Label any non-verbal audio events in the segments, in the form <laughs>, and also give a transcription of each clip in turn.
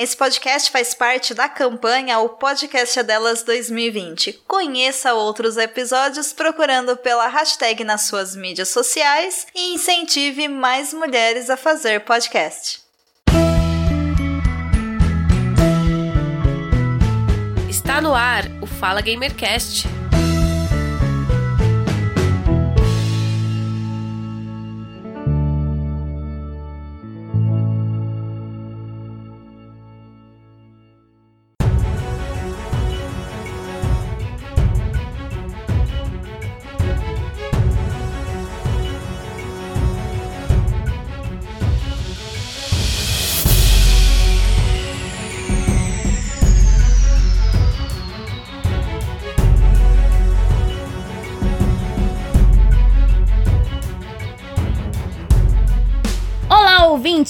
Esse podcast faz parte da campanha O Podcast é Delas 2020. Conheça outros episódios procurando pela hashtag nas suas mídias sociais e incentive mais mulheres a fazer podcast. Está no ar o Fala Gamercast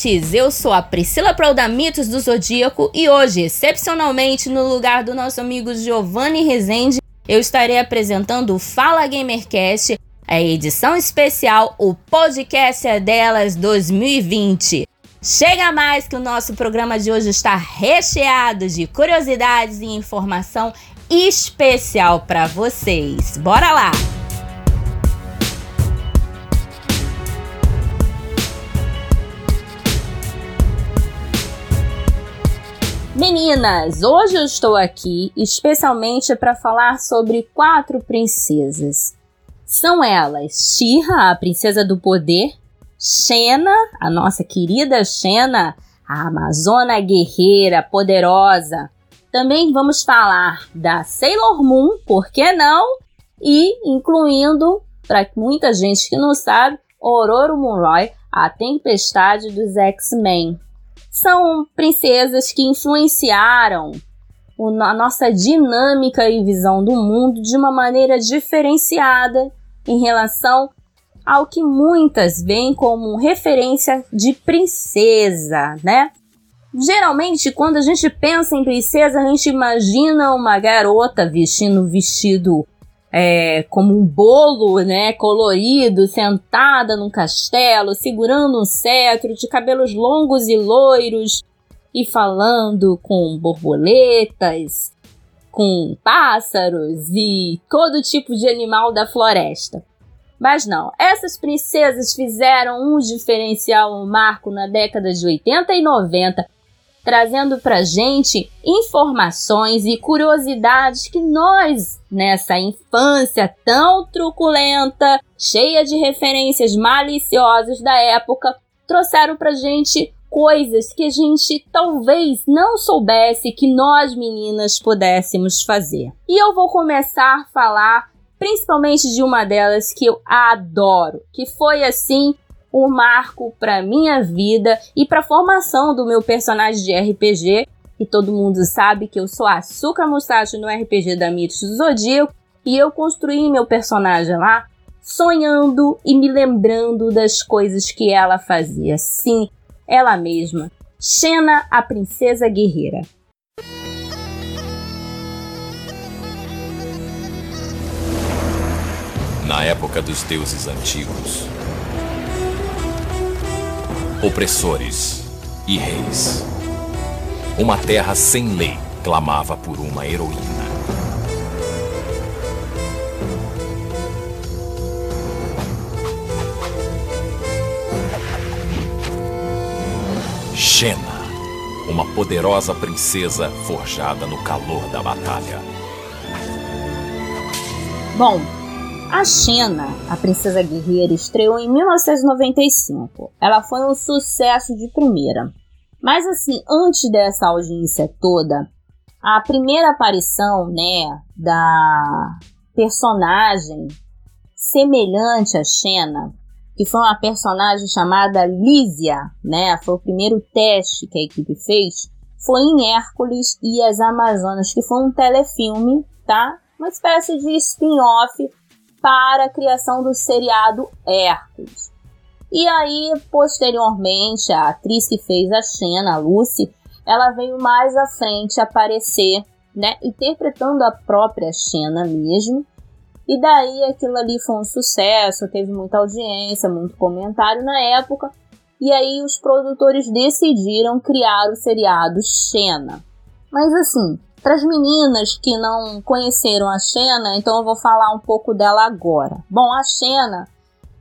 ouvintes! Eu sou a Priscila Proudamitos do Zodíaco e hoje, excepcionalmente, no lugar do nosso amigo Giovanni Rezende, eu estarei apresentando o Fala Gamercast, a edição especial, o podcast é delas 2020. Chega mais que o nosso programa de hoje está recheado de curiosidades e informação especial para vocês. Bora lá! Meninas, hoje eu estou aqui especialmente para falar sobre quatro princesas. São elas Shira, a princesa do poder, Xena, a nossa querida Xena, a amazona guerreira poderosa. Também vamos falar da Sailor Moon, por que não? E incluindo, para muita gente que não sabe, Ororo Munroy, a tempestade dos X-Men são princesas que influenciaram a nossa dinâmica e visão do mundo de uma maneira diferenciada em relação ao que muitas veem como referência de princesa, né? Geralmente, quando a gente pensa em princesa, a gente imagina uma garota vestindo um vestido é, como um bolo, né, colorido, sentada num castelo, segurando um cetro, de cabelos longos e loiros, e falando com borboletas, com pássaros e todo tipo de animal da floresta. Mas não, essas princesas fizeram um diferencial, um marco na década de 80 e 90 trazendo para gente informações e curiosidades que nós, nessa infância tão truculenta, cheia de referências maliciosas da época, trouxeram para gente coisas que a gente talvez não soubesse que nós meninas pudéssemos fazer. E eu vou começar a falar principalmente de uma delas que eu adoro, que foi assim um marco para minha vida e para a formação do meu personagem de RPG. E todo mundo sabe que eu sou Açúcar Mustache no RPG da Mitos Zodíaco e eu construí meu personagem lá sonhando e me lembrando das coisas que ela fazia. Sim, ela mesma, Xena, a princesa guerreira. Na época dos deuses antigos, opressores e reis. Uma terra sem lei clamava por uma heroína. Xena, uma poderosa princesa forjada no calor da batalha. Bom, a Xena, a Princesa Guerreira, estreou em 1995. Ela foi um sucesso de primeira. Mas assim, antes dessa audiência toda, a primeira aparição, né, da personagem semelhante a Xena, que foi uma personagem chamada Lísia, né, foi o primeiro teste que a equipe fez, foi em Hércules e as Amazonas, que foi um telefilme, tá? Uma espécie de spin-off para a criação do seriado Hércules. E aí, posteriormente, a atriz que fez a Xena, a Lucy, ela veio mais à frente aparecer, né, interpretando a própria Xena mesmo. E daí aquilo ali foi um sucesso, teve muita audiência, muito comentário na época. e aí os produtores decidiram criar o seriado Xena. Mas assim, para as meninas que não conheceram a Xena, então eu vou falar um pouco dela agora. Bom, a Xena,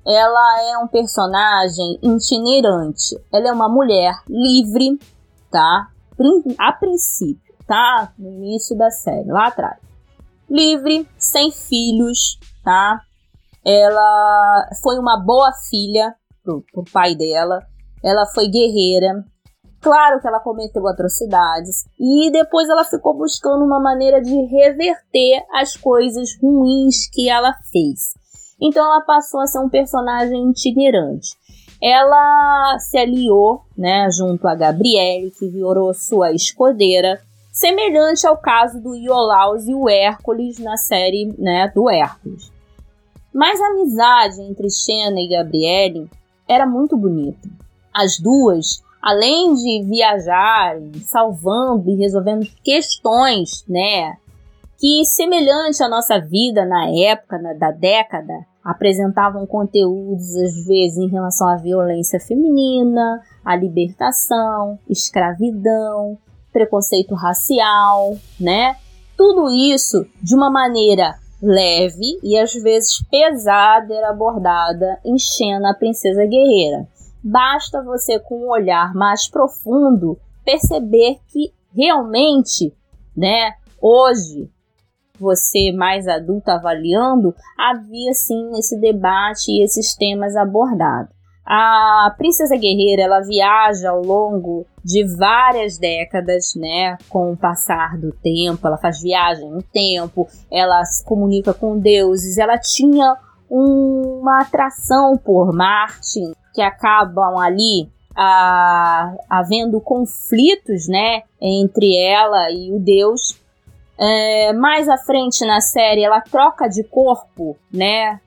ela é um personagem itinerante. Ela é uma mulher livre, tá? A princípio, tá? No início da série, lá atrás. Livre, sem filhos, tá? Ela foi uma boa filha pro, pro pai dela. Ela foi guerreira, Claro que ela cometeu atrocidades e depois ela ficou buscando uma maneira de reverter as coisas ruins que ela fez. Então ela passou a ser um personagem itinerante. Ela se aliou, né, junto a Gabriele, que virou sua escudeira, semelhante ao caso do Iolaus e o Hércules na série, né, do Hércules. Mas a amizade entre Xena e Gabriele era muito bonita. As duas além de viajar, salvando e resolvendo questões, né, que semelhante à nossa vida na época na, da década, apresentavam conteúdos às vezes em relação à violência feminina, à libertação, escravidão, preconceito racial, né? Tudo isso de uma maneira leve e às vezes pesada era abordada em Xena, a Princesa Guerreira. Basta você, com um olhar mais profundo, perceber que realmente, né, hoje, você mais adulto avaliando, havia sim esse debate e esses temas abordados. A Princesa Guerreira ela viaja ao longo de várias décadas, né? Com o passar do tempo, ela faz viagem no tempo, ela se comunica com deuses, ela tinha uma atração por Marte, que acabam ali a, havendo conflitos, né, entre ela e o Deus. É, mais à frente na série, ela troca de corpo, né,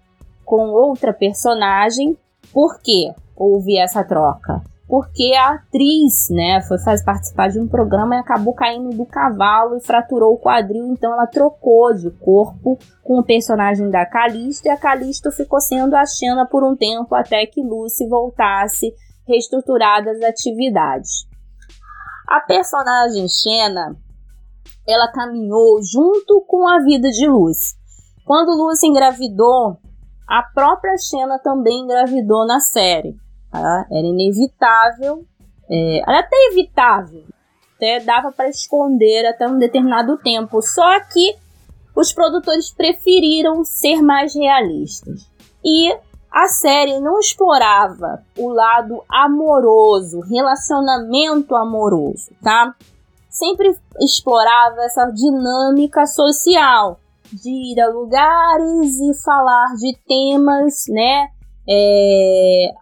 com outra personagem. Por que houve essa troca? Porque a atriz, né, foi fazer participar de um programa e acabou caindo do cavalo e fraturou o quadril, então ela trocou de corpo com o personagem da Calisto e a Calisto ficou sendo a Xena por um tempo até que Lucy voltasse reestruturadas as atividades. A personagem Xena, ela caminhou junto com a vida de Lucy. Quando Lucy engravidou, a própria Xena também engravidou na série. Tá? Era inevitável, é, era até evitável, até dava para esconder até um determinado tempo. Só que os produtores preferiram ser mais realistas. E a série não explorava o lado amoroso, relacionamento amoroso, tá? Sempre explorava essa dinâmica social de ir a lugares e falar de temas, né? É,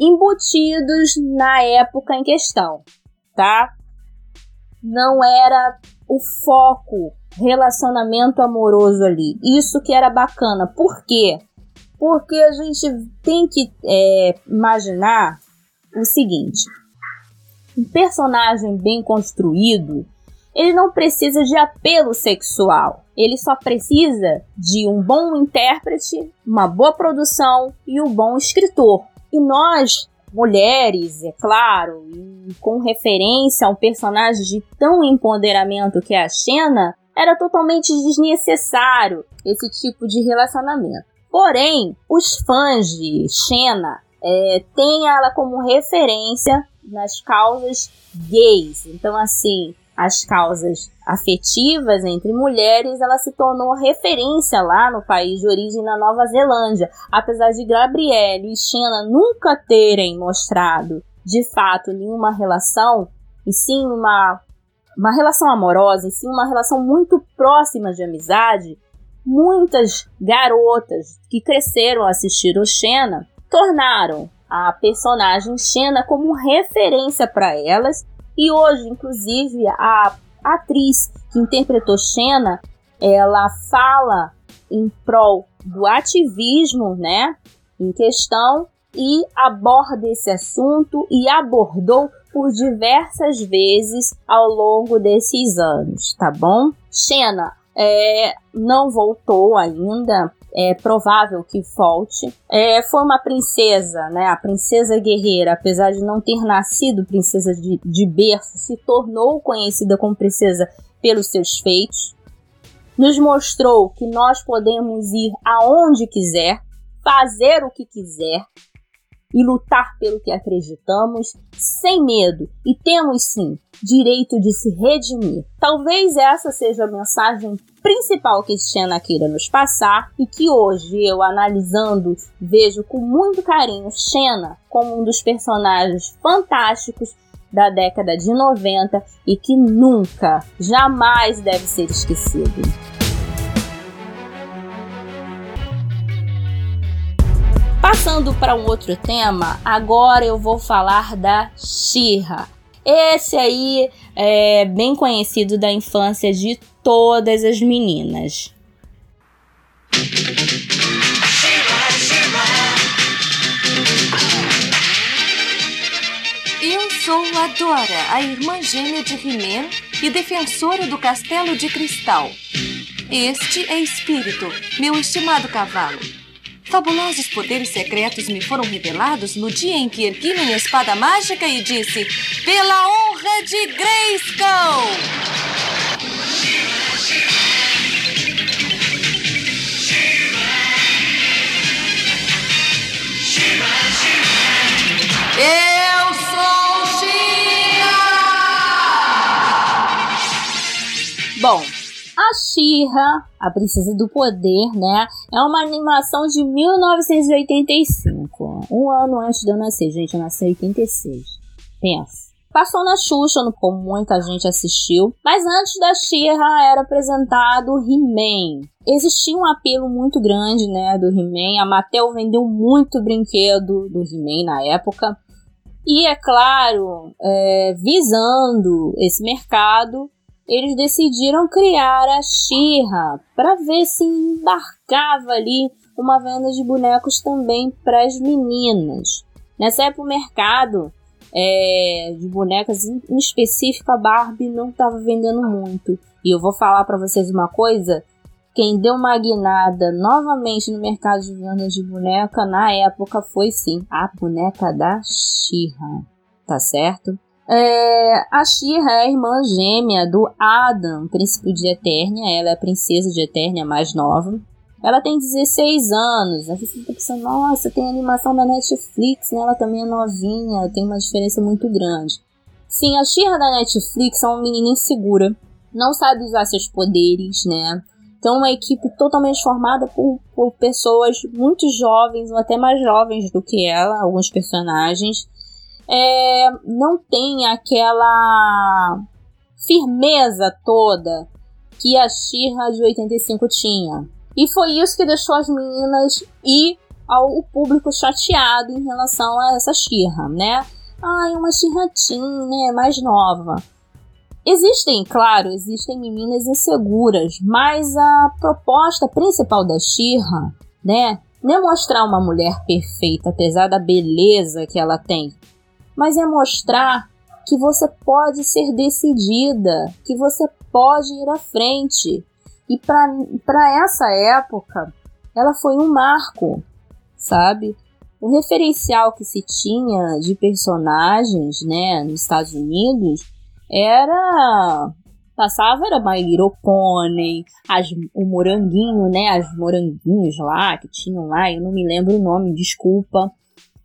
embutidos na época em questão, tá? Não era o foco relacionamento amoroso ali. Isso que era bacana. Por quê? Porque a gente tem que é, imaginar o seguinte: um personagem bem construído, ele não precisa de apelo sexual. Ele só precisa de um bom intérprete, uma boa produção e um bom escritor. E nós, mulheres, é claro, e com referência a um personagem de tão empoderamento que é a Xena, era totalmente desnecessário esse tipo de relacionamento. Porém, os fãs de Xena é, têm ela como referência nas causas gays. Então, assim, as causas afetivas entre mulheres, ela se tornou referência lá no país de origem, na Nova Zelândia. Apesar de Gabrielle e Xena nunca terem mostrado de fato nenhuma relação, e sim uma, uma relação amorosa, e sim uma relação muito próxima de amizade, muitas garotas que cresceram a assistir o tornaram a personagem Xena como referência para elas e hoje, inclusive, a atriz que interpretou Xena, ela fala em prol do ativismo, né, em questão e aborda esse assunto e abordou por diversas vezes ao longo desses anos, tá bom? Xena é, não voltou ainda é provável que volte. É, foi uma princesa, né? A princesa guerreira, apesar de não ter nascido princesa de, de berço, se tornou conhecida como princesa pelos seus feitos. Nos mostrou que nós podemos ir aonde quiser, fazer o que quiser, e lutar pelo que acreditamos sem medo e temos sim direito de se redimir. Talvez essa seja a mensagem principal que Xena queira nos passar e que hoje eu analisando vejo com muito carinho Xena como um dos personagens fantásticos da década de 90 e que nunca, jamais deve ser esquecido. Passando para um outro tema, agora eu vou falar da Xirra. Esse aí é bem conhecido da infância de todas as meninas. Eu sou a Dora, a irmã gêmea de He-Man e defensora do Castelo de Cristal. Este é Espírito, meu estimado cavalo. Fabulosos poderes secretos me foram revelados no dia em que ergui minha espada mágica e disse: Pela honra de Grayskull! Eu sou Shira! Bom, a Xirra, a Princesa do Poder, né? É uma animação de 1985. Um ano antes de eu nascer, gente. Eu nasci em 86. Pensa. Passou na Xuxa, como muita gente assistiu, mas antes da Xirra era apresentado He-Man. Existia um apelo muito grande, né, do He-Man. A Mattel vendeu muito brinquedo do He-Man na época. E é claro, é, visando esse mercado, eles decidiram criar a Xirra para ver se embarcava ali uma venda de bonecos também para as meninas. Nessa época, o mercado é, de bonecas, em específico a Barbie, não estava vendendo muito. E eu vou falar para vocês uma coisa: quem deu uma guinada novamente no mercado de vendas de boneca na época foi sim a boneca da Xirra, tá certo? É, a Shira é a irmã gêmea do Adam, príncipe de Eternia. Ela é a princesa de Eternia mais nova. Ela tem 16 anos. Aí você fica pensando, nossa, tem animação da Netflix, né? Ela também é novinha, tem uma diferença muito grande. Sim, a Shira da Netflix é uma menina insegura, não sabe usar seus poderes, né? Então, uma equipe totalmente formada por, por pessoas muito jovens ou até mais jovens do que ela, alguns personagens é, não tem aquela firmeza toda que a Xirra de 85 tinha. E foi isso que deixou as meninas e ao público chateado em relação a essa Xirra, né? Ai, uma Xirra né? Mais nova. Existem, claro, existem meninas inseguras, mas a proposta principal da Xirra, né? Não é mostrar uma mulher perfeita, apesar da beleza que ela tem, mas é mostrar que você pode ser decidida, que você pode ir à frente. E para essa época, ela foi um marco, sabe? O referencial que se tinha de personagens, né, nos Estados Unidos era passava era My Little Pony, as, o moranguinho, né, as moranguinhos lá que tinham lá, eu não me lembro o nome, desculpa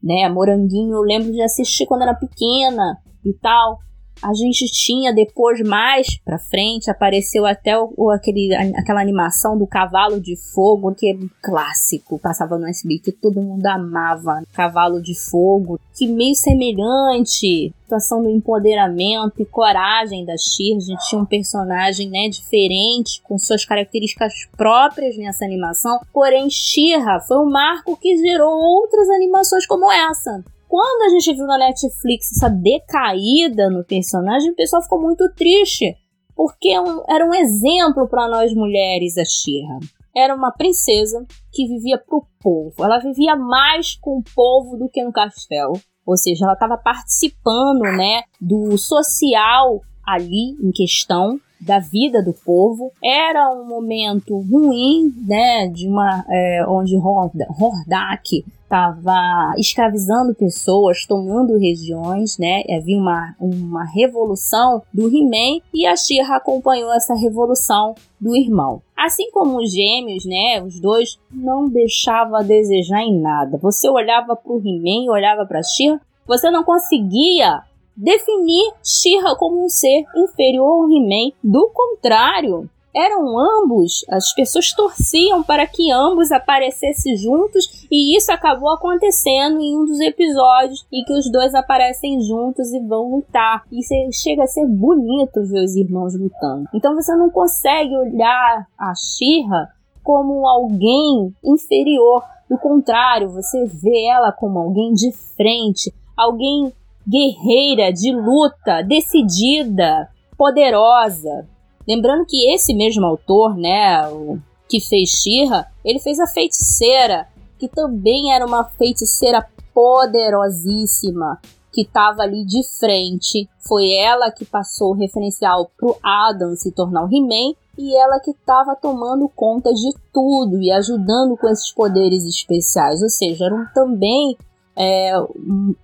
né? Moranguinho, eu lembro de assistir quando era pequena e tal. A gente tinha depois mais pra frente apareceu até o, o, aquele, aquela animação do cavalo de fogo que é clássico, passava no SB que todo mundo amava, cavalo de fogo, que meio semelhante, situação do empoderamento e coragem da Shir, a gente tinha um personagem, né, diferente, com suas características próprias nessa animação, porém Shira foi um marco que gerou outras animações como essa. Quando a gente viu na Netflix essa decaída no personagem, o pessoal ficou muito triste, porque é era um exemplo para nós mulheres a Shira. Era uma princesa que vivia pro povo. Ela vivia mais com o povo do que no castelo. Ou seja, ela estava participando, né, do social ali em questão, da vida do povo. Era um momento ruim, né, de uma é, onde Hordak estava escravizando pessoas, tomando regiões, né? Havia uma, uma revolução do He-Man e a She-Ra acompanhou essa revolução do irmão. Assim como os gêmeos, né? Os dois não deixavam a desejar em nada. Você olhava para o He-Man e olhava para a She-Ra, você não conseguia definir She-Ra como um ser inferior ao He-Man. Do contrário, eram ambos, as pessoas torciam para que ambos aparecessem juntos e isso acabou acontecendo em um dos episódios em que os dois aparecem juntos e vão lutar. E chega a ser bonito ver os irmãos lutando. Então você não consegue olhar a Shira como alguém inferior. Do contrário, você vê ela como alguém de frente, alguém guerreira, de luta, decidida, poderosa. Lembrando que esse mesmo autor, né, o que fez Shira, ele fez a feiticeira, que também era uma feiticeira poderosíssima, que estava ali de frente. Foi ela que passou o referencial pro Adam se tornar o He-Man e ela que estava tomando conta de tudo e ajudando com esses poderes especiais. Ou seja, eram também é,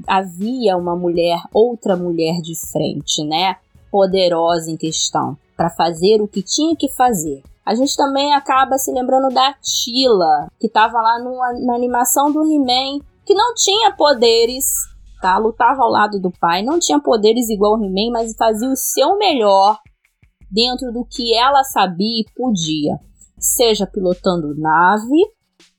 havia uma mulher, outra mulher de frente, né? Poderosa em questão para fazer o que tinha que fazer. A gente também acaba se lembrando da Tila, que estava lá numa, na animação do He-Man, que não tinha poderes, tá? Lutava ao lado do pai, não tinha poderes igual o He-Man, mas fazia o seu melhor dentro do que ela sabia e podia. Seja pilotando nave,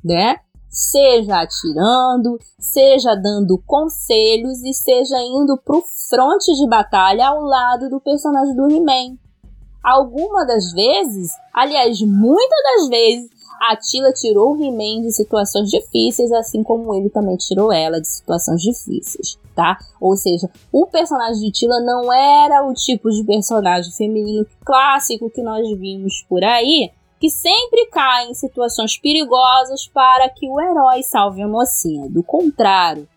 né? Seja atirando, seja dando conselhos e seja indo pro fronte de batalha ao lado do personagem do He-Man. Algumas das vezes, aliás, muitas das vezes, a Tila tirou o He-Man de situações difíceis, assim como ele também tirou ela de situações difíceis, tá? Ou seja, o personagem de Tila não era o tipo de personagem feminino clássico que nós vimos por aí, que sempre cai em situações perigosas para que o herói salve a mocinha. Do contrário,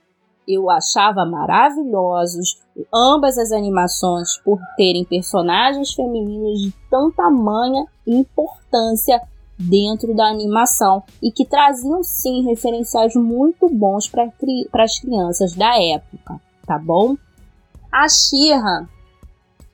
eu achava maravilhosos ambas as animações por terem personagens femininos de tão tamanha importância dentro da animação e que traziam sim referenciais muito bons para as crianças da época, tá bom? A Shira,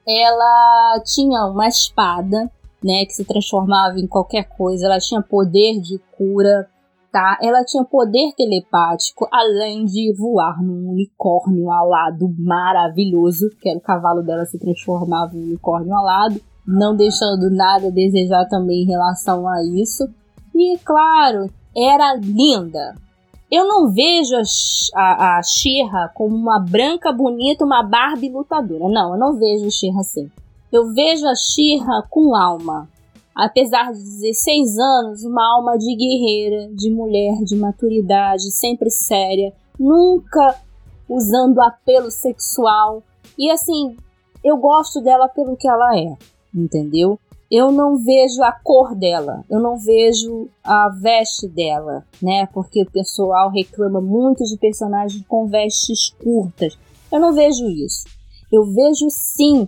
ela tinha uma espada, né, que se transformava em qualquer coisa, ela tinha poder de cura, tá? Ela tinha poder telepático, além de voar num unicórnio alado maravilhoso, que era o cavalo dela se transformava em unicórnio alado, não deixando nada a desejar também em relação a isso. E claro, era linda. Eu não vejo a, a, a como uma branca bonita, uma Barbie lutadora. Não, eu não vejo a Shira assim. Eu vejo a Shira com alma, Apesar de 16 anos, uma alma de guerreira, de mulher, de maturidade, sempre séria, nunca usando apelo sexual. E assim, eu gosto dela pelo que ela é, entendeu? Eu não vejo a cor dela, eu não vejo a veste dela, né? Porque o pessoal reclama muito de personagens com vestes curtas. Eu não vejo isso. Eu vejo sim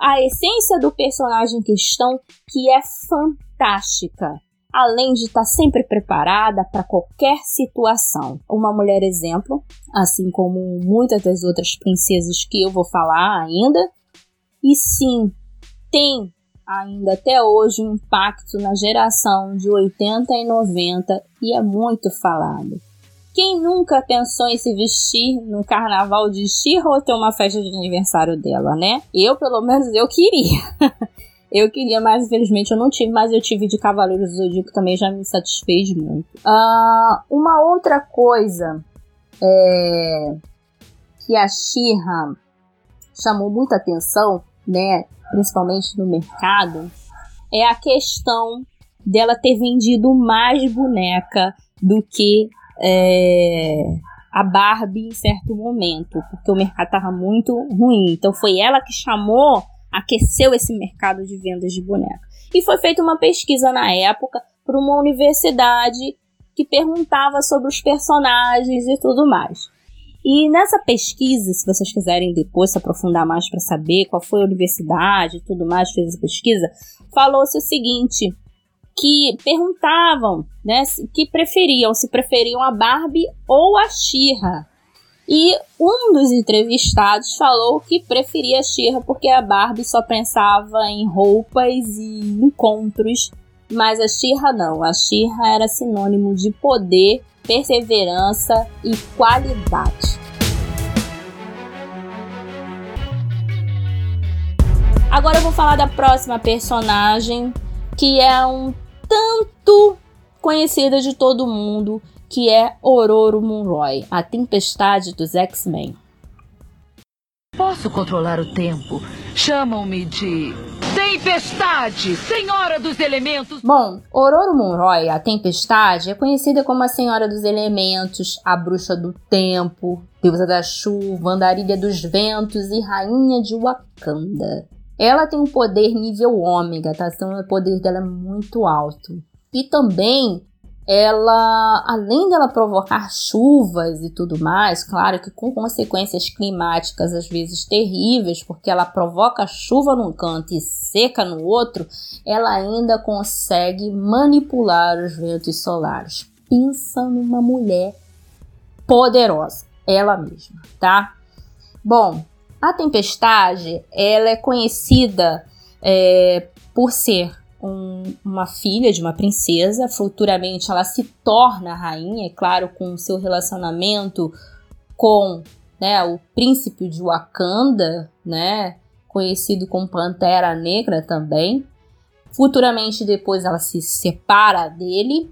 a essência do personagem em questão, que é fantástica. Além de estar tá sempre preparada para qualquer situação. Uma mulher exemplo, assim como muitas das outras princesas que eu vou falar ainda. E sim, tem ainda até hoje um impacto na geração de 80 e 90 e é muito falado. Quem nunca pensou em se vestir no carnaval de Xirra ou ter uma festa de aniversário dela, né? Eu, pelo menos, eu queria. <laughs> eu queria, mas infelizmente eu não tive, mas eu tive de Cavaleiros do Zodíaco também já me satisfez muito. Uh, uma outra coisa é, que a Xirra chamou muita atenção, né? Principalmente no mercado, é a questão dela ter vendido mais boneca do que é, a Barbie em certo momento, porque o mercado estava muito ruim. Então foi ela que chamou, aqueceu esse mercado de vendas de bonecas. E foi feita uma pesquisa na época por uma universidade que perguntava sobre os personagens e tudo mais. E nessa pesquisa, se vocês quiserem depois se aprofundar mais para saber qual foi a universidade e tudo mais, fez essa pesquisa, falou-se o seguinte: que perguntavam, né, que preferiam, se preferiam a Barbie ou a Xirra. E um dos entrevistados falou que preferia a Xirra porque a Barbie só pensava em roupas e encontros, mas a Xirra não. A Xirra era sinônimo de poder, perseverança e qualidade. Agora eu vou falar da próxima personagem, que é um tanto conhecida de todo mundo que é Ororo Munroy, a tempestade dos X-Men. Posso controlar o tempo. Chamam-me de Tempestade, Senhora dos Elementos. Bom, Ororo Munroy, a Tempestade, é conhecida como a Senhora dos Elementos, a Bruxa do Tempo, Deusa da Chuva, Andarilha dos Ventos e Rainha de Wakanda. Ela tem um poder nível ômega, tá? Então o poder dela é muito alto. E também ela, além dela provocar chuvas e tudo mais, claro que com consequências climáticas às vezes terríveis, porque ela provoca chuva num canto e seca no outro, ela ainda consegue manipular os ventos solares. Pensa numa mulher poderosa, ela mesma, tá? Bom, a tempestade, ela é conhecida é, por ser um, uma filha de uma princesa. Futuramente ela se torna rainha, é claro, com o seu relacionamento com né, o príncipe de Wakanda, né, conhecido como Pantera Negra também. Futuramente depois ela se separa dele,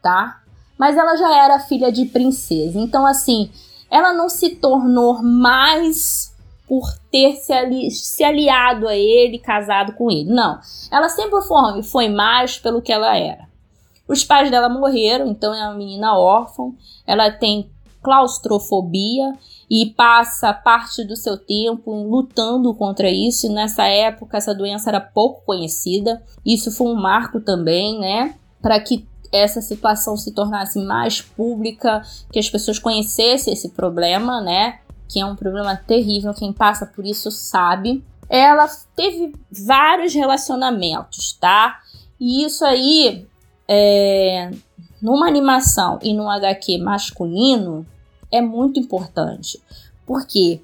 tá? Mas ela já era filha de princesa. Então assim, ela não se tornou mais por ter se, ali, se aliado a ele, casado com ele. Não. Ela sempre foi, foi mais pelo que ela era. Os pais dela morreram, então é uma menina órfã. Ela tem claustrofobia e passa parte do seu tempo lutando contra isso. E nessa época, essa doença era pouco conhecida. Isso foi um marco também, né? Para que essa situação se tornasse mais pública, que as pessoas conhecessem esse problema, né? Que é um problema terrível, quem passa por isso sabe. Ela teve vários relacionamentos, tá? E isso aí, é, numa animação e num HQ masculino, é muito importante. Porque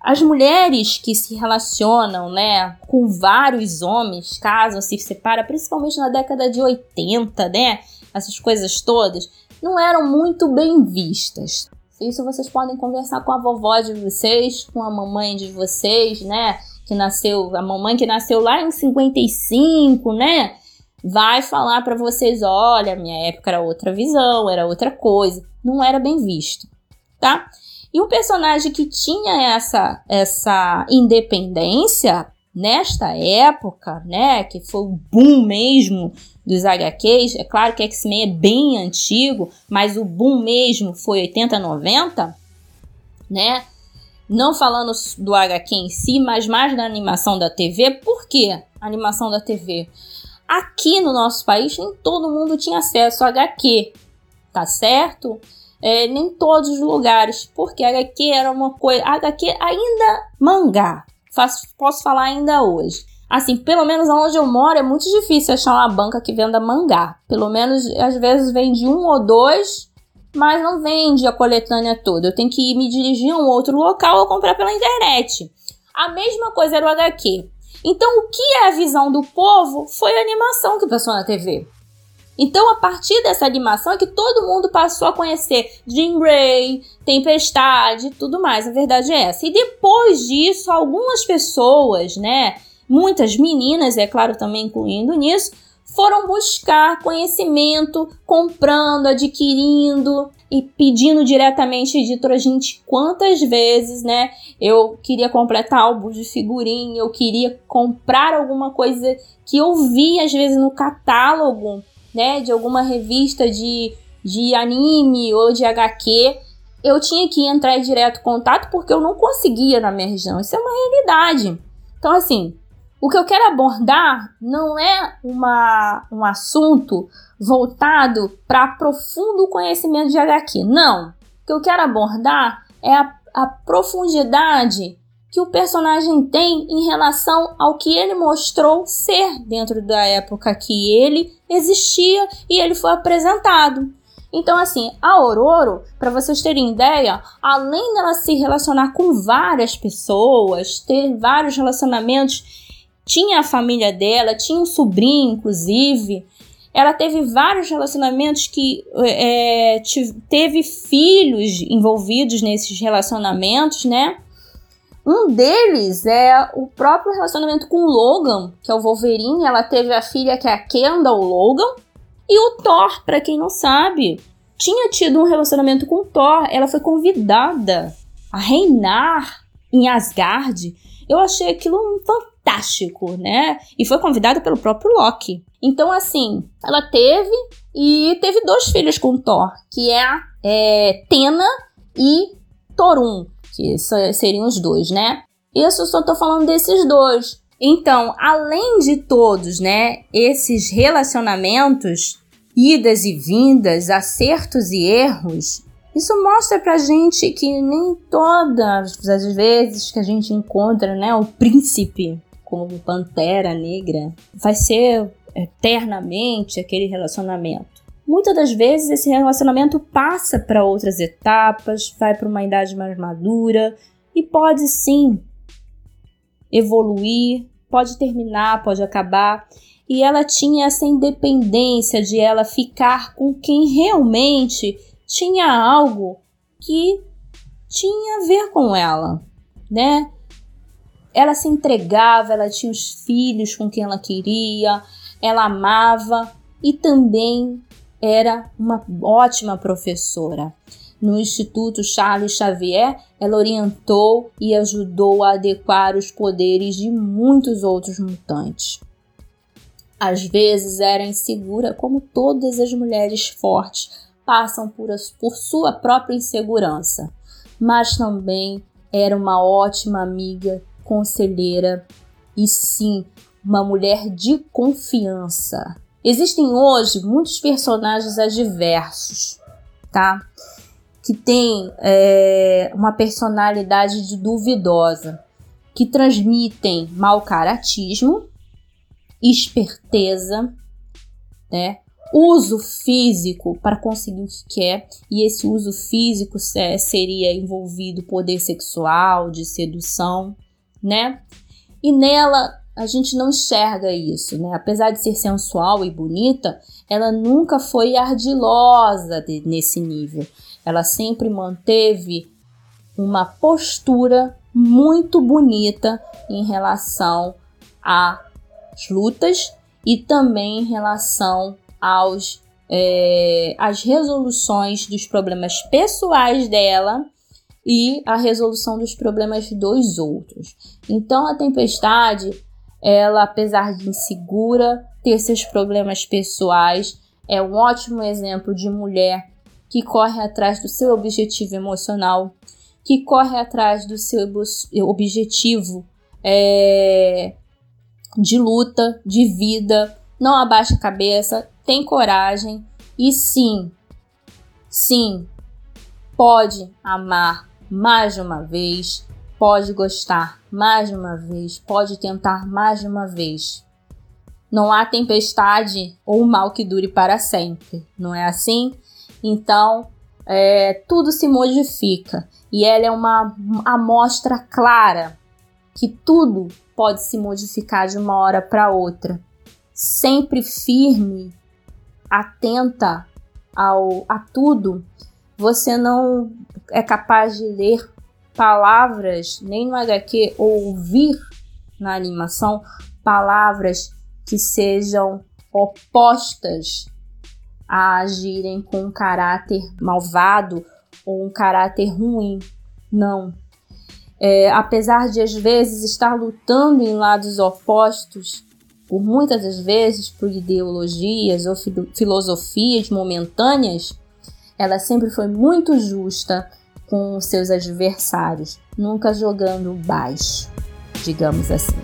as mulheres que se relacionam, né, com vários homens, casam, se separam, principalmente na década de 80, né, essas coisas todas, não eram muito bem vistas. Isso vocês podem conversar com a vovó de vocês, com a mamãe de vocês, né? Que nasceu, a mamãe que nasceu lá em 55, né? Vai falar para vocês: olha, minha época era outra visão, era outra coisa, não era bem visto, tá? E um personagem que tinha essa, essa independência nesta época, né? Que foi o boom mesmo dos HQs. É claro que X-Men é bem antigo, mas o boom mesmo foi 80, 90, né? Não falando do HQ em si, mas mais da animação da TV. Por que animação da TV? Aqui no nosso país nem todo mundo tinha acesso a HQ, tá certo? É, nem todos os lugares, porque HQ era uma coisa. HQ ainda mangá, faço, posso falar ainda hoje Assim, pelo menos onde eu moro é muito difícil achar uma banca que venda mangá. Pelo menos às vezes vende um ou dois, mas não vende a coletânea toda. Eu tenho que ir me dirigir a um outro local ou comprar pela internet. A mesma coisa era o HQ. Então, o que é a visão do povo foi a animação que passou na TV. Então, a partir dessa animação é que todo mundo passou a conhecer Jean Grey, Tempestade e tudo mais. A verdade é essa. E depois disso, algumas pessoas, né, Muitas meninas, é claro, também incluindo nisso, foram buscar conhecimento, comprando, adquirindo e pedindo diretamente editora, gente, quantas vezes, né? Eu queria completar álbum de figurinha, eu queria comprar alguma coisa que eu vi às vezes no catálogo, né, de alguma revista de, de anime ou de HQ. Eu tinha que entrar em direto contato porque eu não conseguia na minha região. Isso é uma realidade. Então, assim, o que eu quero abordar não é uma, um assunto voltado para profundo conhecimento de HQ. Não. O que eu quero abordar é a, a profundidade que o personagem tem em relação ao que ele mostrou ser dentro da época que ele existia e ele foi apresentado. Então, assim, a Aurora, para vocês terem ideia, além dela se relacionar com várias pessoas, ter vários relacionamentos, tinha a família dela, tinha um sobrinho, inclusive. Ela teve vários relacionamentos que é, teve filhos envolvidos nesses relacionamentos, né? Um deles é o próprio relacionamento com o Logan, que é o Wolverine. Ela teve a filha que é a Kendall Logan. E o Thor, para quem não sabe, tinha tido um relacionamento com o Thor. Ela foi convidada a reinar em Asgard. Eu achei aquilo um fantástico, né? E foi convidada pelo próprio Loki. Então, assim, ela teve e teve dois filhos com Thor, que é, é Tena e Torun que seriam os dois, né? Isso eu só tô falando desses dois. Então, além de todos, né, esses relacionamentos, idas e vindas, acertos e erros, isso mostra pra gente que nem todas as vezes que a gente encontra, né, o príncipe como pantera negra, vai ser eternamente aquele relacionamento. Muitas das vezes esse relacionamento passa para outras etapas, vai para uma idade mais madura e pode sim evoluir, pode terminar, pode acabar. E ela tinha essa independência de ela ficar com quem realmente tinha algo que tinha a ver com ela, né? Ela se entregava, ela tinha os filhos com quem ela queria, ela amava e também era uma ótima professora. No Instituto Charles Xavier, ela orientou e ajudou a adequar os poderes de muitos outros mutantes. Às vezes era insegura, como todas as mulheres fortes passam por, por sua própria insegurança, mas também era uma ótima amiga, conselheira e sim, uma mulher de confiança. Existem hoje muitos personagens adversos, tá? Que têm é, uma personalidade duvidosa, que transmitem mau caratismo, esperteza, né? Uso físico para conseguir o que quer, e esse uso físico seria envolvido poder sexual, de sedução, né? E nela a gente não enxerga isso, né? Apesar de ser sensual e bonita, ela nunca foi ardilosa de, nesse nível. Ela sempre manteve uma postura muito bonita em relação às lutas e também em relação aos é, resoluções dos problemas pessoais dela e a resolução dos problemas dos outros. Então a tempestade ela, apesar de insegura, ter seus problemas pessoais, é um ótimo exemplo de mulher que corre atrás do seu objetivo emocional, que corre atrás do seu objetivo é, de luta, de vida, não abaixa a cabeça, tem coragem e sim, sim, pode amar mais uma vez, pode gostar mais uma vez, pode tentar mais uma vez. Não há tempestade ou mal que dure para sempre, não é assim? Então, é, tudo se modifica e ela é uma amostra clara que tudo pode se modificar de uma hora para outra. Sempre firme, atenta ao, a tudo, você não é capaz de ler palavras, nem no HQ, ou ouvir na animação palavras que sejam opostas a agirem com um caráter malvado ou um caráter ruim. Não. É, apesar de às vezes estar lutando em lados opostos, por muitas das vezes por ideologias ou filosofias momentâneas, ela sempre foi muito justa com seus adversários, nunca jogando baixo, digamos assim.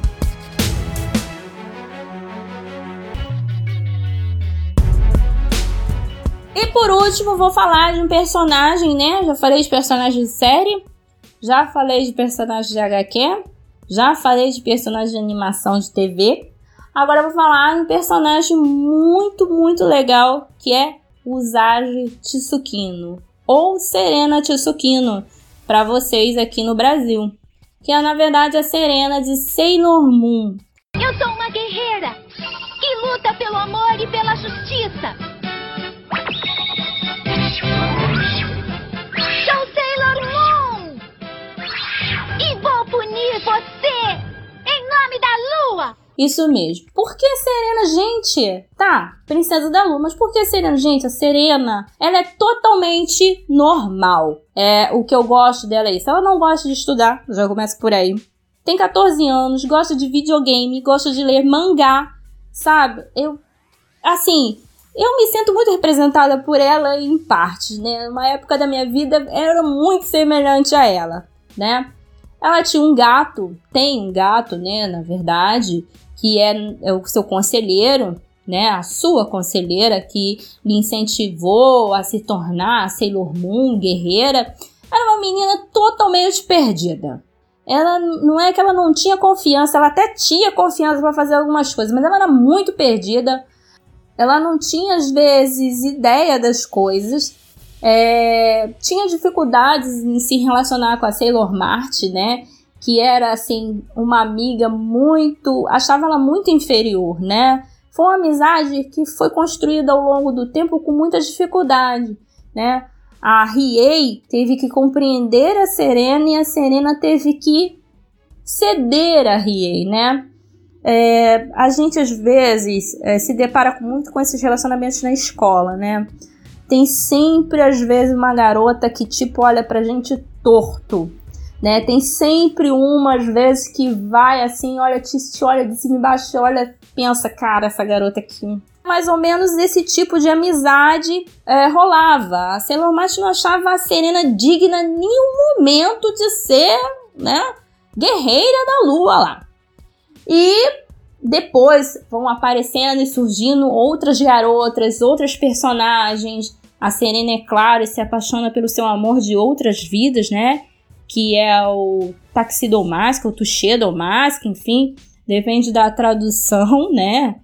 E por último, vou falar de um personagem, né? Já falei de personagem de série, já falei de personagem de HQ, já falei de personagem de animação de TV. Agora vou falar de um personagem muito, muito legal que é Usagi Tsukino ou Serena Tsukino para vocês aqui no Brasil, que é na verdade a Serena de Sailor Moon. Eu sou uma guerreira que luta pelo amor e pela justiça. Isso mesmo. Por que Serena, gente? Tá, princesa da lua, mas por que Serena? Gente, a Serena, ela é totalmente normal. É, o que eu gosto dela é isso. Ela não gosta de estudar, já começa por aí. Tem 14 anos, gosta de videogame, gosta de ler mangá, sabe? Eu, assim, eu me sinto muito representada por ela em partes, né? Uma época da minha vida era muito semelhante a ela, né? Ela tinha um gato, tem um gato, né, na verdade, que é, é o seu conselheiro, né, a sua conselheira que lhe incentivou a se tornar Sailor Moon, guerreira, era uma menina totalmente perdida. Ela não é que ela não tinha confiança, ela até tinha confiança para fazer algumas coisas, mas ela era muito perdida. Ela não tinha às vezes ideia das coisas. É, tinha dificuldades em se relacionar com a Sailor Mart, né? que era assim uma amiga muito, achava ela muito inferior, né? Foi uma amizade que foi construída ao longo do tempo com muita dificuldade, né? A Riei teve que compreender a Serena e a Serena teve que ceder a Riei, né? É, a gente às vezes é, se depara muito com esses relacionamentos na escola, né? Tem sempre às vezes uma garota que tipo olha pra gente torto, né? Tem sempre umas vezes que vai assim, olha, te, te olha de cima e olha, pensa, cara, essa garota aqui. Mais ou menos esse tipo de amizade é, rolava. A Sailor Mart não achava a Serena digna nenhum momento de ser, né, guerreira da lua lá. E depois vão aparecendo e surgindo outras garotas, outras personagens. A Serena, é claro, se apaixona pelo seu amor de outras vidas, né? que é o taxidomask, ou tuxedomask, enfim, depende da tradução, <laughs> né,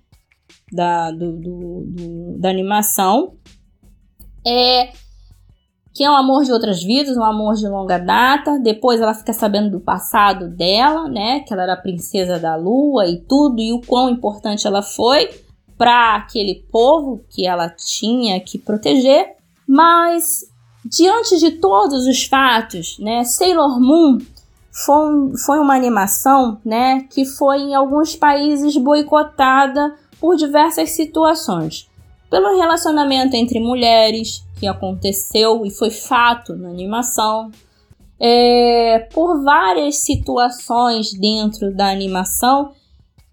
da, do, do, do, da animação. É que é um amor de outras vidas, um amor de longa data. Depois ela fica sabendo do passado dela, né? Que ela era princesa da lua e tudo, e o quão importante ela foi para aquele povo que ela tinha que proteger. Mas Diante de todos os fatos, né, Sailor Moon foi, foi uma animação né, que foi em alguns países boicotada por diversas situações. Pelo relacionamento entre mulheres, que aconteceu e foi fato na animação, é, por várias situações dentro da animação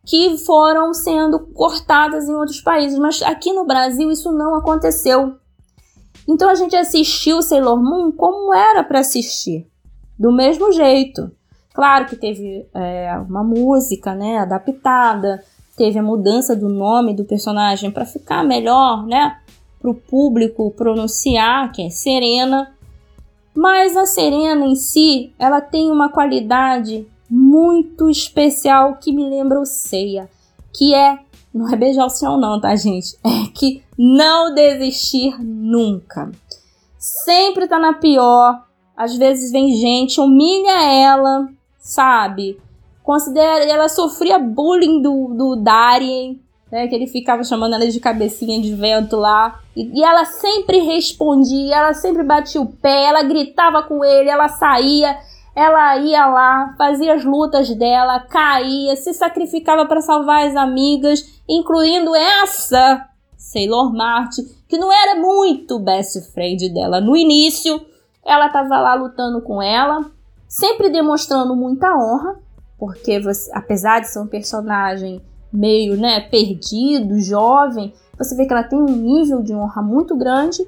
que foram sendo cortadas em outros países, mas aqui no Brasil isso não aconteceu. Então a gente assistiu Sailor Moon como era para assistir, do mesmo jeito. Claro que teve é, uma música, né, adaptada, teve a mudança do nome do personagem para ficar melhor, né, para o público pronunciar, que é Serena. Mas a Serena em si, ela tem uma qualidade muito especial que me lembra o Seiya, que é não é beijar o chão, não, tá, gente? É que não desistir nunca. Sempre tá na pior. Às vezes vem gente, humilha ela, sabe? Considera. Ela sofria bullying do, do Darien, né? Que ele ficava chamando ela de cabecinha de vento lá. E, e ela sempre respondia, ela sempre batia o pé, ela gritava com ele, ela saía ela ia lá, fazia as lutas dela, caía, se sacrificava para salvar as amigas, incluindo essa Sailor Mart, que não era muito best friend dela no início. Ela estava lá lutando com ela, sempre demonstrando muita honra, porque você, apesar de ser um personagem meio, né, perdido, jovem, você vê que ela tem um nível de honra muito grande.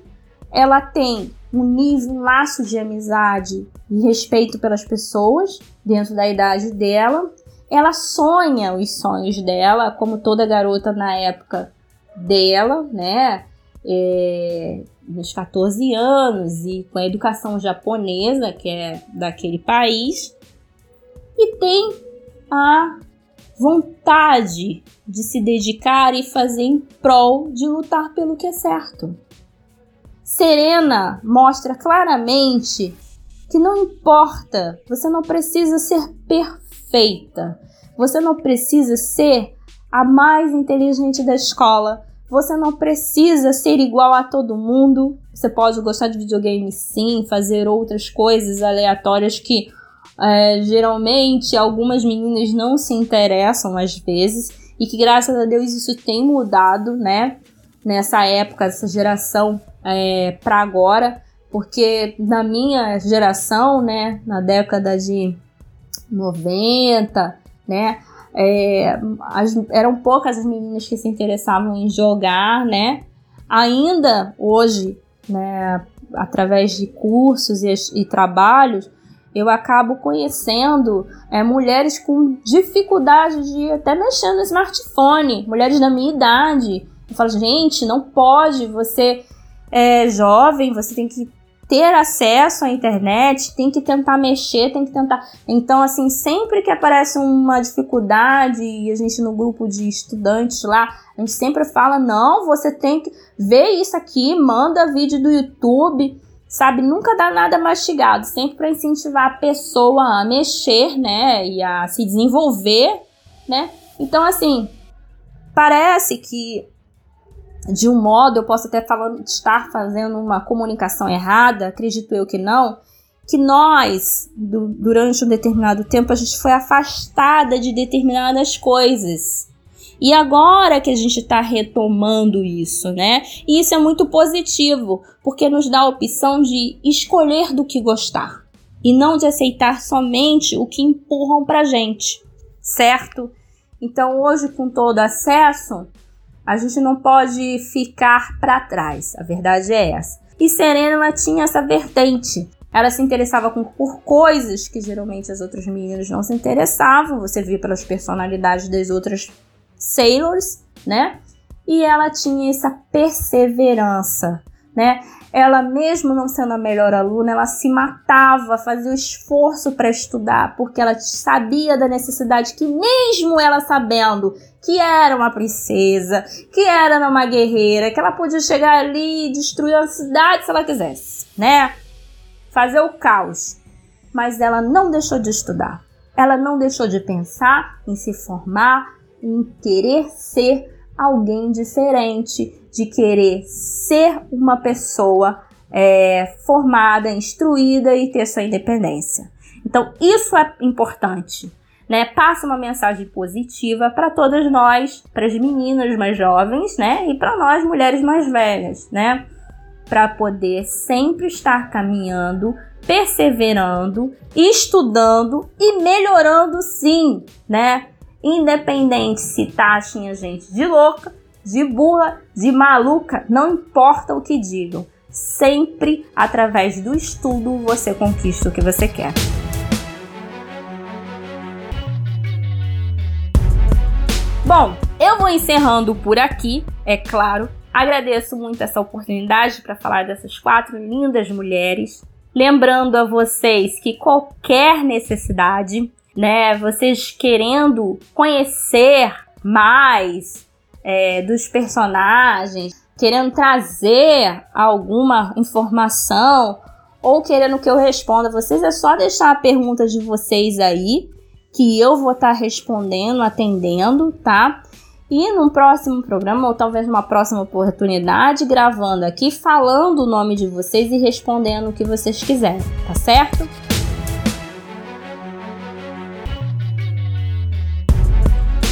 Ela tem um nível, laço de amizade e respeito pelas pessoas dentro da idade dela. Ela sonha os sonhos dela, como toda garota na época dela, né? É, nos 14 anos e com a educação japonesa, que é daquele país, e tem a vontade de se dedicar e fazer em prol de lutar pelo que é certo. Serena mostra claramente que não importa, você não precisa ser perfeita, você não precisa ser a mais inteligente da escola, você não precisa ser igual a todo mundo. Você pode gostar de videogame sim, fazer outras coisas aleatórias que é, geralmente algumas meninas não se interessam às vezes e que graças a Deus isso tem mudado, né? Nessa época, essa geração é, para agora, porque na minha geração, né, na década de 90, né, é, as, eram poucas as meninas que se interessavam em jogar, né? Ainda hoje, né, através de cursos e, e trabalhos, eu acabo conhecendo é, mulheres com dificuldade de até mexer no smartphone, mulheres da minha idade. Eu falo, gente, não pode, você é jovem, você tem que ter acesso à internet, tem que tentar mexer, tem que tentar. Então, assim, sempre que aparece uma dificuldade e a gente no grupo de estudantes lá, a gente sempre fala: não, você tem que ver isso aqui, manda vídeo do YouTube, sabe? Nunca dá nada mastigado, sempre para incentivar a pessoa a mexer, né? E a se desenvolver, né? Então, assim, parece que de um modo, eu posso até falando, estar fazendo uma comunicação errada, acredito eu que não, que nós, do, durante um determinado tempo, a gente foi afastada de determinadas coisas. E agora que a gente está retomando isso, né? E isso é muito positivo, porque nos dá a opção de escolher do que gostar e não de aceitar somente o que empurram pra gente, certo? Então, hoje, com todo acesso, a gente não pode ficar para trás. A verdade é essa. E Serena tinha essa vertente. Ela se interessava por coisas que geralmente as outras meninas não se interessavam. Você via pelas personalidades das outras Sailors, né? E ela tinha essa perseverança, né? ela mesmo não sendo a melhor aluna, ela se matava, fazia o esforço para estudar, porque ela sabia da necessidade que mesmo ela sabendo que era uma princesa, que era uma guerreira, que ela podia chegar ali e destruir a cidade se ela quisesse, né? Fazer o caos. Mas ela não deixou de estudar. Ela não deixou de pensar em se formar, em querer ser alguém diferente, de querer ser uma pessoa é, formada, instruída e ter sua independência. Então, isso é importante. Né? Passa uma mensagem positiva para todas nós, para as meninas mais jovens, né? E para nós mulheres mais velhas, né? Para poder sempre estar caminhando, perseverando, estudando e melhorando sim, né? Independente se taxem a gente de louca, de burra, de maluca, não importa o que digam. Sempre através do estudo você conquista o que você quer. Bom, eu vou encerrando por aqui, é claro. Agradeço muito essa oportunidade para falar dessas quatro lindas mulheres. Lembrando a vocês que qualquer necessidade, né, vocês querendo conhecer mais é, dos personagens, querendo trazer alguma informação ou querendo que eu responda vocês, é só deixar a pergunta de vocês aí que eu vou estar tá respondendo, atendendo, tá? E num próximo programa, ou talvez numa próxima oportunidade, gravando aqui, falando o nome de vocês e respondendo o que vocês quiserem, tá certo?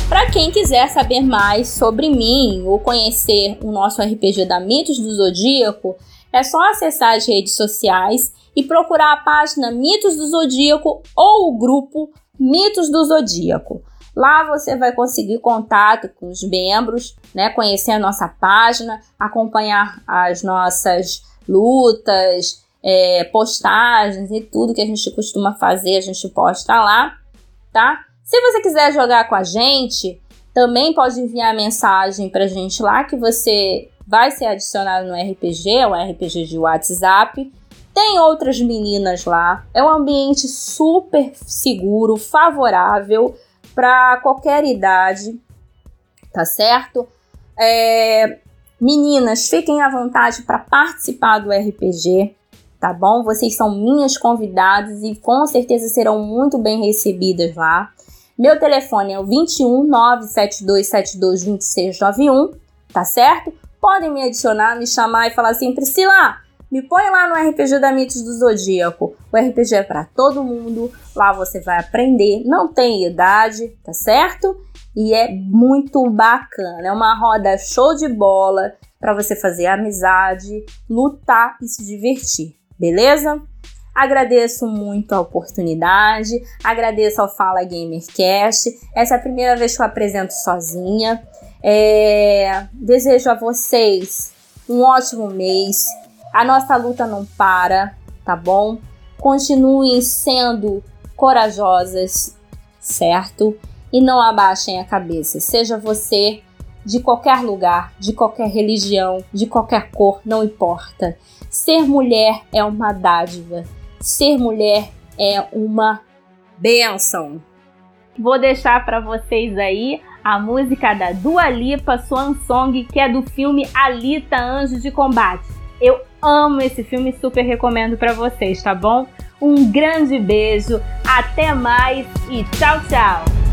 Para quem quiser saber mais sobre mim ou conhecer o nosso RPG da Mitos do Zodíaco, é só acessar as redes sociais e procurar a página Mitos do Zodíaco ou o grupo Mitos do Zodíaco. Lá você vai conseguir contato com os membros, né, conhecer a nossa página, acompanhar as nossas lutas, é, postagens e tudo que a gente costuma fazer, a gente posta lá, tá? Se você quiser jogar com a gente, também pode enviar mensagem pra gente lá que você vai ser adicionado no RPG, um RPG de WhatsApp. Tem outras meninas lá. É um ambiente super seguro, favorável para qualquer idade, tá certo? É, meninas, fiquem à vontade para participar do RPG, tá bom? Vocês são minhas convidadas e com certeza serão muito bem recebidas lá. Meu telefone é o 21 97272 2691, tá certo? Podem me adicionar, me chamar e falar assim: Priscila, me põe lá no RPG da Mitos do Zodíaco. O RPG é para todo mundo, lá você vai aprender, não tem idade, tá certo? E é muito bacana, é uma roda show de bola para você fazer amizade, lutar e se divertir, beleza? Agradeço muito a oportunidade, agradeço ao Fala Gamercast. Essa é a primeira vez que eu apresento sozinha. É... Desejo a vocês um ótimo mês. A nossa luta não para, tá bom? Continuem sendo corajosas, certo? E não abaixem a cabeça. Seja você de qualquer lugar, de qualquer religião, de qualquer cor, não importa. Ser mulher é uma dádiva ser mulher é uma benção. Vou deixar para vocês aí a música da Dua Lipa, Swan Song, que é do filme Alita Anjo de Combate. Eu amo esse filme, super recomendo para vocês, tá bom? Um grande beijo, até mais e tchau, tchau!